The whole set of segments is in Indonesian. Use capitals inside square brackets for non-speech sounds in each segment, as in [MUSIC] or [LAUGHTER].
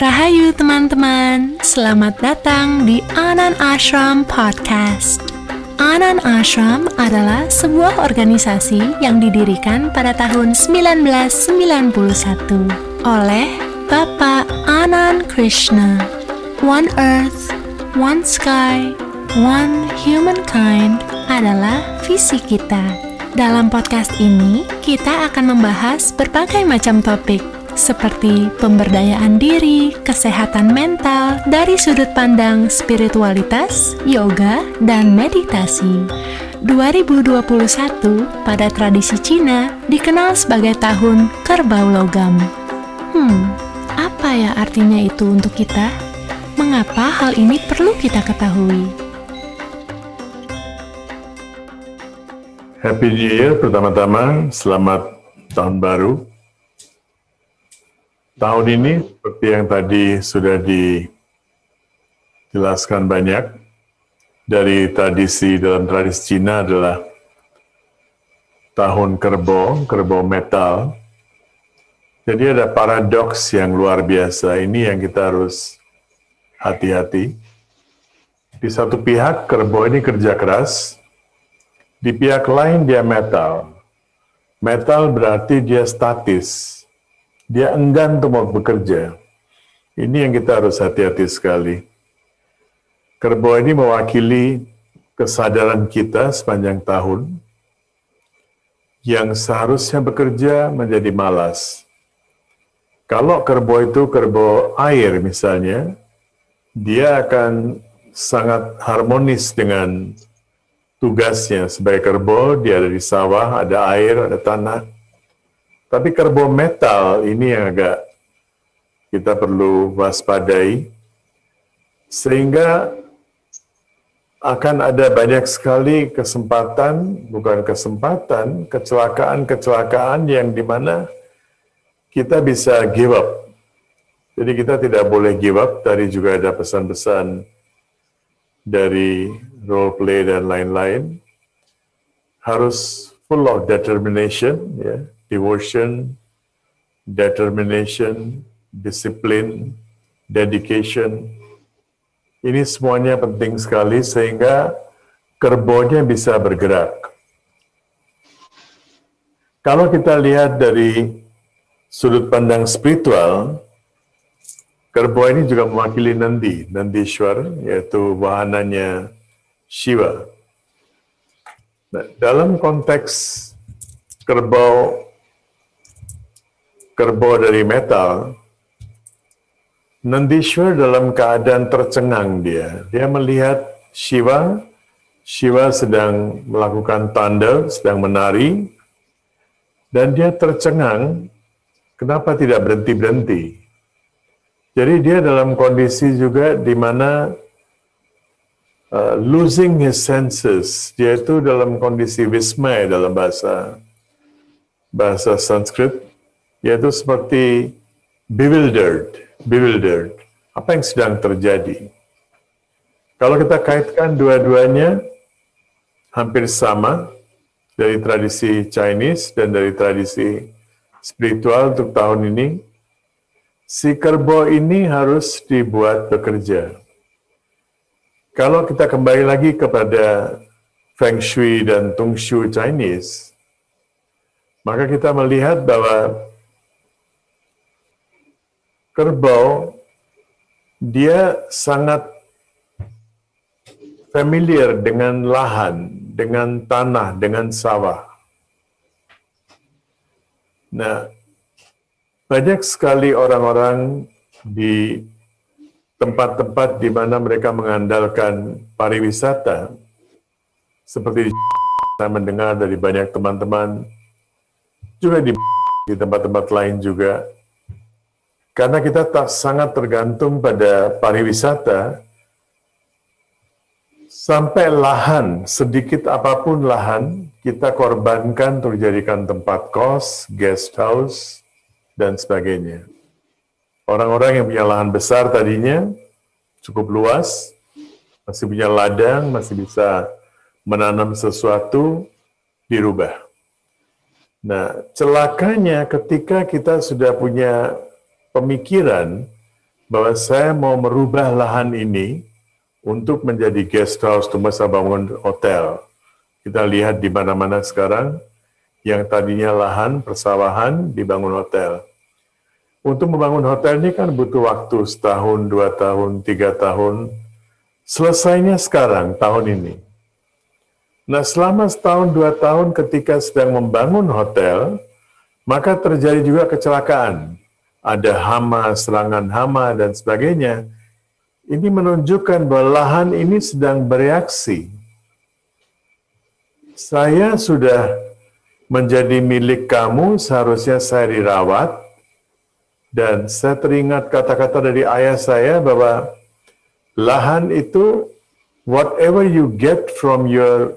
Rahayu teman-teman, selamat datang di Anan Ashram Podcast. Anan Ashram adalah sebuah organisasi yang didirikan pada tahun 1991 oleh Bapak Anand Krishna. One Earth, One Sky, One Humankind adalah visi kita. Dalam podcast ini, kita akan membahas berbagai macam topik seperti pemberdayaan diri, kesehatan mental dari sudut pandang spiritualitas, yoga, dan meditasi. 2021 pada tradisi Cina dikenal sebagai tahun kerbau logam. Hmm, apa ya artinya itu untuk kita? Mengapa hal ini perlu kita ketahui? Happy New Year pertama-tama, selamat tahun baru Tahun ini seperti yang tadi sudah dijelaskan banyak dari tradisi dalam tradisi Cina adalah tahun kerbau, kerbau metal. Jadi ada paradoks yang luar biasa. Ini yang kita harus hati-hati. Di satu pihak kerbau ini kerja keras, di pihak lain dia metal. Metal berarti dia statis dia enggan untuk bekerja. Ini yang kita harus hati-hati sekali. Kerbau ini mewakili kesadaran kita sepanjang tahun yang seharusnya bekerja menjadi malas. Kalau kerbau itu kerbau air misalnya, dia akan sangat harmonis dengan tugasnya sebagai kerbau, dia ada di sawah, ada air, ada tanah tapi kerbau metal ini yang agak kita perlu waspadai, sehingga akan ada banyak sekali kesempatan, bukan kesempatan, kecelakaan-kecelakaan yang di mana kita bisa give up. Jadi kita tidak boleh give up, tadi juga ada pesan-pesan dari role play dan lain-lain. Harus full of determination, ya devotion, determination, discipline, dedication. Ini semuanya penting sekali sehingga kerbonya bisa bergerak. Kalau kita lihat dari sudut pandang spiritual, kerbau ini juga mewakili Nandi, Nandishwar, yaitu wahananya Shiva. Nah, dalam konteks kerbau kerbau dari metal, Nandishwar dalam keadaan tercengang dia. Dia melihat Shiva, Shiva sedang melakukan tanda, sedang menari, dan dia tercengang, kenapa tidak berhenti-berhenti? Jadi dia dalam kondisi juga di mana uh, losing his senses, dia itu dalam kondisi wismaya dalam bahasa bahasa Sanskrit, yaitu seperti bewildered, bewildered. Apa yang sedang terjadi? Kalau kita kaitkan dua-duanya hampir sama dari tradisi Chinese dan dari tradisi spiritual untuk tahun ini, si kerbau ini harus dibuat bekerja. Kalau kita kembali lagi kepada Feng Shui dan Tung Shui Chinese, maka kita melihat bahwa kerbau dia sangat familiar dengan lahan, dengan tanah, dengan sawah. Nah, banyak sekali orang-orang di tempat-tempat di mana mereka mengandalkan pariwisata, seperti [LAUGHS] saya mendengar dari banyak teman-teman, juga di [LAUGHS] tempat-tempat lain juga, karena kita tak sangat tergantung pada pariwisata, sampai lahan, sedikit apa pun lahan, kita korbankan untuk dijadikan tempat kos, guest house, dan sebagainya. Orang-orang yang punya lahan besar tadinya, cukup luas, masih punya ladang, masih bisa menanam sesuatu, dirubah. Nah, celakanya ketika kita sudah punya pemikiran bahwa saya mau merubah lahan ini untuk menjadi guest house untuk masa bangun hotel. Kita lihat di mana-mana sekarang yang tadinya lahan persawahan dibangun hotel. Untuk membangun hotel ini kan butuh waktu setahun, dua tahun, tiga tahun. Selesainya sekarang, tahun ini. Nah selama setahun, dua tahun ketika sedang membangun hotel, maka terjadi juga kecelakaan. Ada hama, serangan hama, dan sebagainya. Ini menunjukkan bahwa lahan ini sedang bereaksi. Saya sudah menjadi milik kamu, seharusnya saya dirawat, dan saya teringat kata-kata dari ayah saya bahwa lahan itu whatever you get from your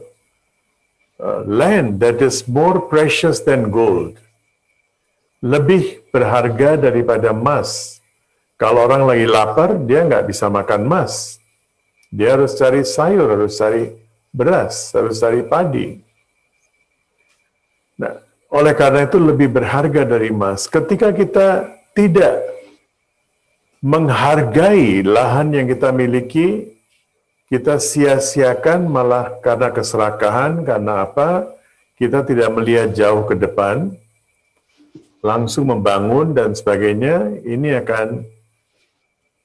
uh, land that is more precious than gold. Lebih berharga daripada emas. Kalau orang lagi lapar, dia nggak bisa makan emas. Dia harus cari sayur, harus cari beras, harus cari padi. Nah, oleh karena itu lebih berharga dari emas. Ketika kita tidak menghargai lahan yang kita miliki, kita sia-siakan malah karena keserakahan, karena apa? Kita tidak melihat jauh ke depan, langsung membangun dan sebagainya, ini akan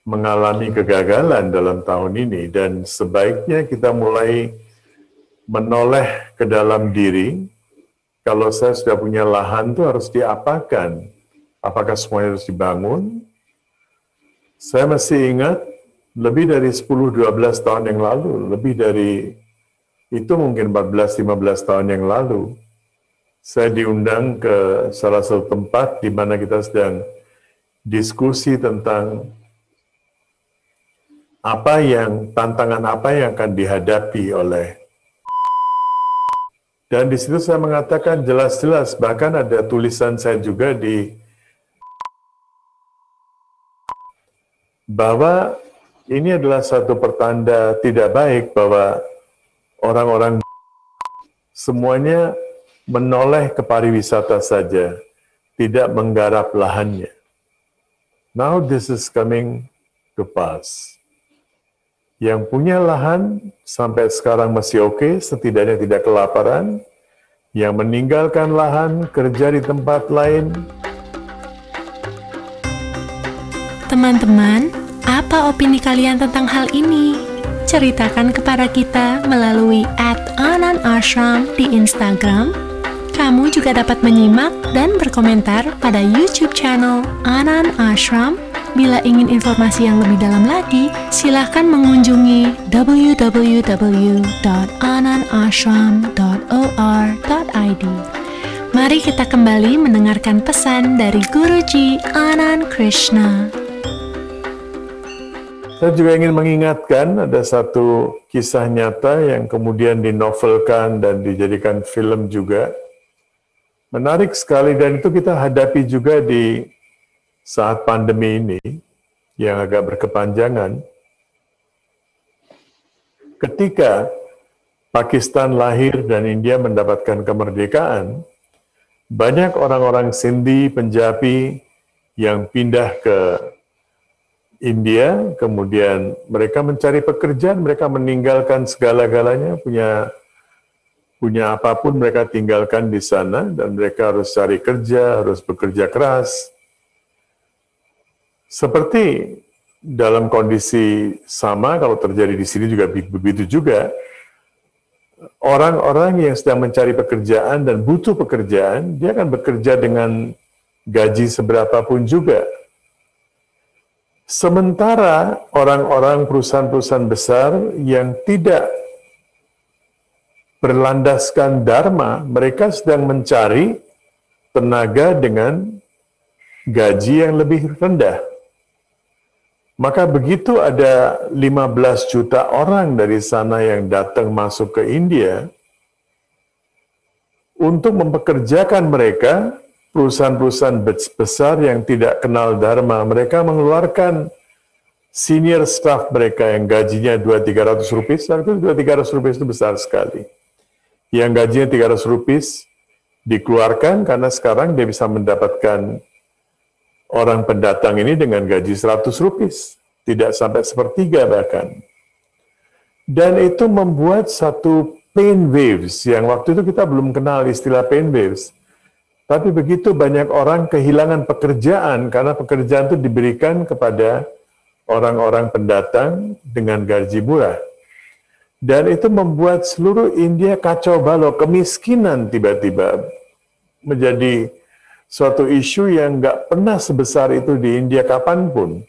mengalami kegagalan dalam tahun ini dan sebaiknya kita mulai menoleh ke dalam diri. Kalau saya sudah punya lahan itu harus diapakan? Apakah semuanya harus dibangun? Saya masih ingat lebih dari 10-12 tahun yang lalu, lebih dari itu mungkin 14-15 tahun yang lalu, saya diundang ke salah satu tempat di mana kita sedang diskusi tentang apa yang tantangan apa yang akan dihadapi oleh. Dan di situ saya mengatakan jelas-jelas bahkan ada tulisan saya juga di bahwa ini adalah satu pertanda tidak baik bahwa orang-orang semuanya menoleh ke pariwisata saja, tidak menggarap lahannya. Now this is coming to pass. Yang punya lahan sampai sekarang masih oke, okay, setidaknya tidak kelaparan. Yang meninggalkan lahan, kerja di tempat lain, Teman-teman, apa opini kalian tentang hal ini? Ceritakan kepada kita melalui at Anan Ashram di Instagram. Kamu juga dapat menyimak dan berkomentar pada YouTube channel Anan Ashram. Bila ingin informasi yang lebih dalam lagi, silahkan mengunjungi www.ananashram.or.id. Mari kita kembali mendengarkan pesan dari Guruji Anand Krishna. Saya juga ingin mengingatkan ada satu kisah nyata yang kemudian dinovelkan dan dijadikan film juga. Menarik sekali dan itu kita hadapi juga di saat pandemi ini yang agak berkepanjangan. Ketika Pakistan lahir dan India mendapatkan kemerdekaan, banyak orang-orang Sindhi, Penjabi yang pindah ke India, kemudian mereka mencari pekerjaan, mereka meninggalkan segala-galanya, punya punya apa pun mereka tinggalkan di sana dan mereka harus cari kerja, harus bekerja keras. Seperti dalam kondisi sama kalau terjadi di sini juga begitu juga. Orang-orang yang sedang mencari pekerjaan dan butuh pekerjaan, dia akan bekerja dengan gaji seberapa pun juga Sementara orang-orang perusahaan-perusahaan besar yang tidak berlandaskan dharma, mereka sedang mencari tenaga dengan gaji yang lebih rendah. Maka begitu ada 15 juta orang dari sana yang datang masuk ke India, untuk mempekerjakan mereka, perusahaan-perusahaan besar yang tidak kenal Dharma, mereka mengeluarkan senior staff mereka yang gajinya 2-300 rupiah, itu 2-300 rupiah itu besar sekali. Yang gajinya 300 rupiah dikeluarkan karena sekarang dia bisa mendapatkan orang pendatang ini dengan gaji 100 rupiah, tidak sampai sepertiga bahkan. Dan itu membuat satu pain waves yang waktu itu kita belum kenal istilah pain waves. Tapi begitu banyak orang kehilangan pekerjaan karena pekerjaan itu diberikan kepada orang-orang pendatang dengan gaji murah. Dan itu membuat seluruh India kacau balau, kemiskinan tiba-tiba menjadi suatu isu yang nggak pernah sebesar itu di India kapan pun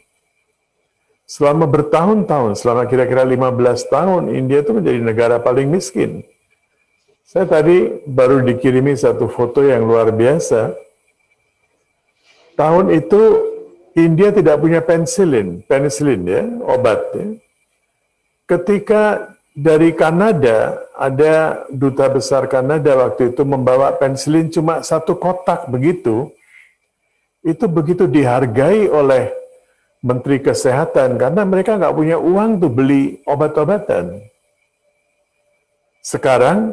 selama bertahun-tahun, selama kira-kira 15 tahun, India itu menjadi negara paling miskin. Saya tadi baru dikirimi satu foto yang luar biasa. Tahun itu India tidak punya pensilin, pensilin ya, obat ya. Ketika dari Kanada, ada duta besar Kanada waktu itu membawa pensilin cuma satu kotak begitu, itu begitu dihargai oleh Menteri Kesehatan karena mereka nggak punya uang tuh beli obat-obatan. Sekarang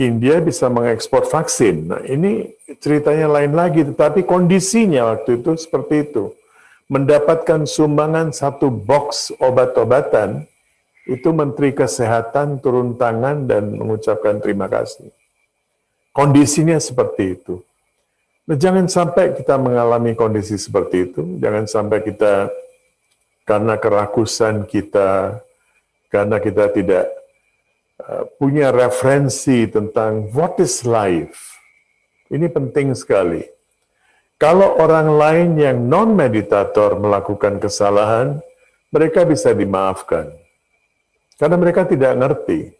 India bisa mengekspor vaksin. Nah, ini ceritanya lain lagi, tetapi kondisinya waktu itu seperti itu. Mendapatkan sumbangan satu box obat-obatan, itu Menteri Kesehatan turun tangan dan mengucapkan terima kasih. Kondisinya seperti itu. Nah, jangan sampai kita mengalami kondisi seperti itu. Jangan sampai kita karena kerakusan kita, karena kita tidak uh, punya referensi tentang what is life. Ini penting sekali. Kalau orang lain yang non-meditator melakukan kesalahan, mereka bisa dimaafkan. Karena mereka tidak ngerti.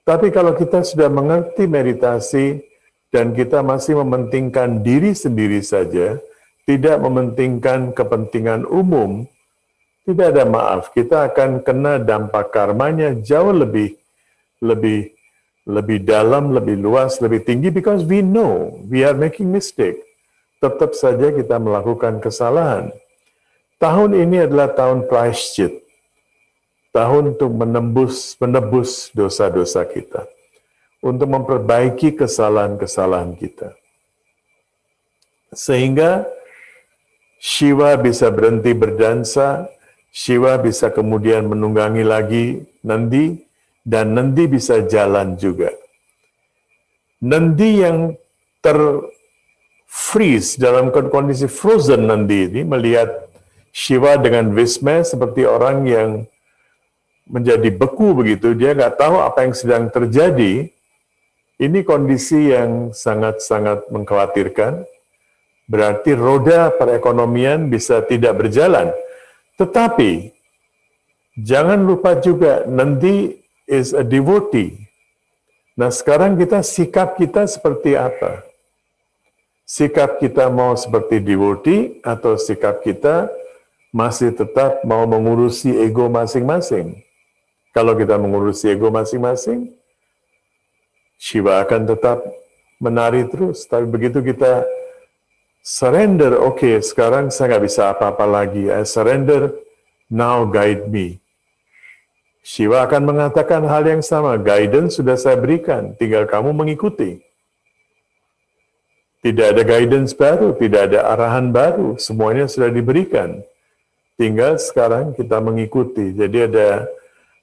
Tapi kalau kita sudah mengerti meditasi, dan kita masih mementingkan diri sendiri saja, tidak mementingkan kepentingan umum, tidak ada maaf. Kita akan kena dampak karmanya jauh lebih lebih lebih dalam, lebih luas, lebih tinggi because we know we are making mistake. Tetap saja kita melakukan kesalahan. Tahun ini adalah tahun prashchit. Tahun untuk menembus menebus dosa-dosa kita untuk memperbaiki kesalahan-kesalahan kita. Sehingga Shiva bisa berhenti berdansa, Shiva bisa kemudian menunggangi lagi Nandi, dan Nandi bisa jalan juga. Nandi yang ter freeze dalam kondisi frozen Nandi ini melihat Shiva dengan Visma seperti orang yang menjadi beku begitu, dia nggak tahu apa yang sedang terjadi, ini kondisi yang sangat-sangat mengkhawatirkan. Berarti roda perekonomian bisa tidak berjalan. Tetapi jangan lupa juga nanti is a devotee. Nah sekarang kita sikap kita seperti apa? Sikap kita mau seperti devotee atau sikap kita masih tetap mau mengurusi ego masing-masing? Kalau kita mengurusi ego masing-masing, Shiva akan tetap menari terus. Tapi begitu kita surrender, oke okay, sekarang saya nggak bisa apa-apa lagi. I surrender, now guide me. Shiva akan mengatakan hal yang sama, guidance sudah saya berikan, tinggal kamu mengikuti. Tidak ada guidance baru, tidak ada arahan baru, semuanya sudah diberikan. Tinggal sekarang kita mengikuti. Jadi ada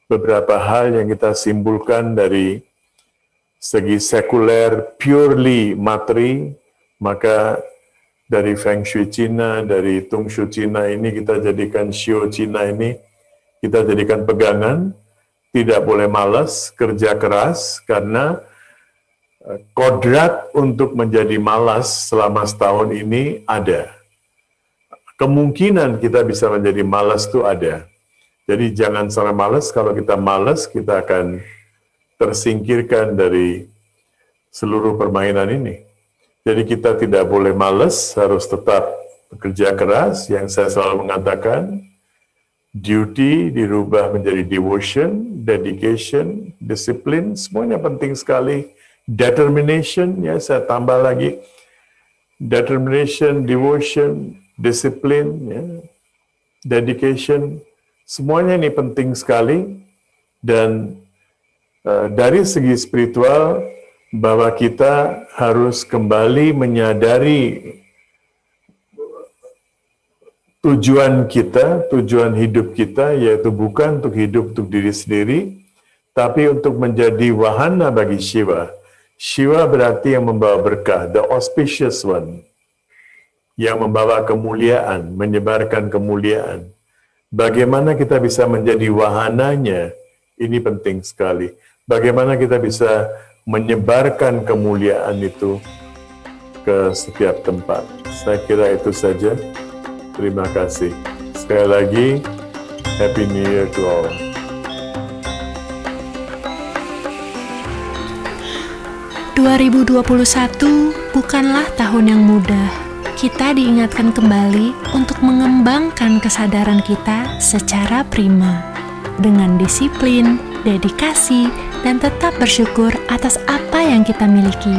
beberapa hal yang kita simpulkan dari segi sekuler, purely materi, maka dari Feng Shui Cina, dari Tung Shu Cina ini kita jadikan Shio Cina ini, kita jadikan pegangan, tidak boleh malas, kerja keras, karena eh, kodrat untuk menjadi malas selama setahun ini ada. Kemungkinan kita bisa menjadi malas itu ada. Jadi jangan sampai malas, kalau kita malas kita akan tersingkirkan dari seluruh permainan ini. Jadi kita tidak boleh males, harus tetap bekerja keras. Yang saya selalu mengatakan, duty dirubah menjadi devotion, dedication, disiplin, semuanya penting sekali. Determination, ya saya tambah lagi, determination, devotion, disiplin, ya, dedication, semuanya ini penting sekali dan Eh, dari segi spiritual bahwa kita harus kembali menyadari tujuan kita, tujuan hidup kita yaitu bukan untuk hidup untuk diri sendiri, tapi untuk menjadi wahana bagi Shiva. Shiva berarti yang membawa berkah, the auspicious one, yang membawa kemuliaan, menyebarkan kemuliaan. Bagaimana kita bisa menjadi wahananya, ini penting sekali. Bagaimana kita bisa menyebarkan kemuliaan itu ke setiap tempat. Saya kira itu saja. Terima kasih. Sekali lagi, Happy New Year to all. ...2021 bukanlah tahun yang mudah. Kita diingatkan kembali untuk mengembangkan kesadaran kita secara prima. Dengan disiplin, dedikasi, dan tetap bersyukur atas apa yang kita miliki.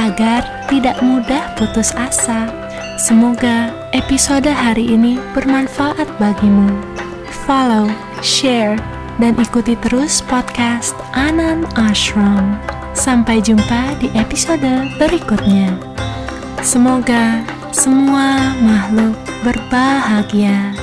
Agar tidak mudah putus asa. Semoga episode hari ini bermanfaat bagimu. Follow, share, dan ikuti terus podcast Anan Ashram. Sampai jumpa di episode berikutnya. Semoga semua makhluk berbahagia.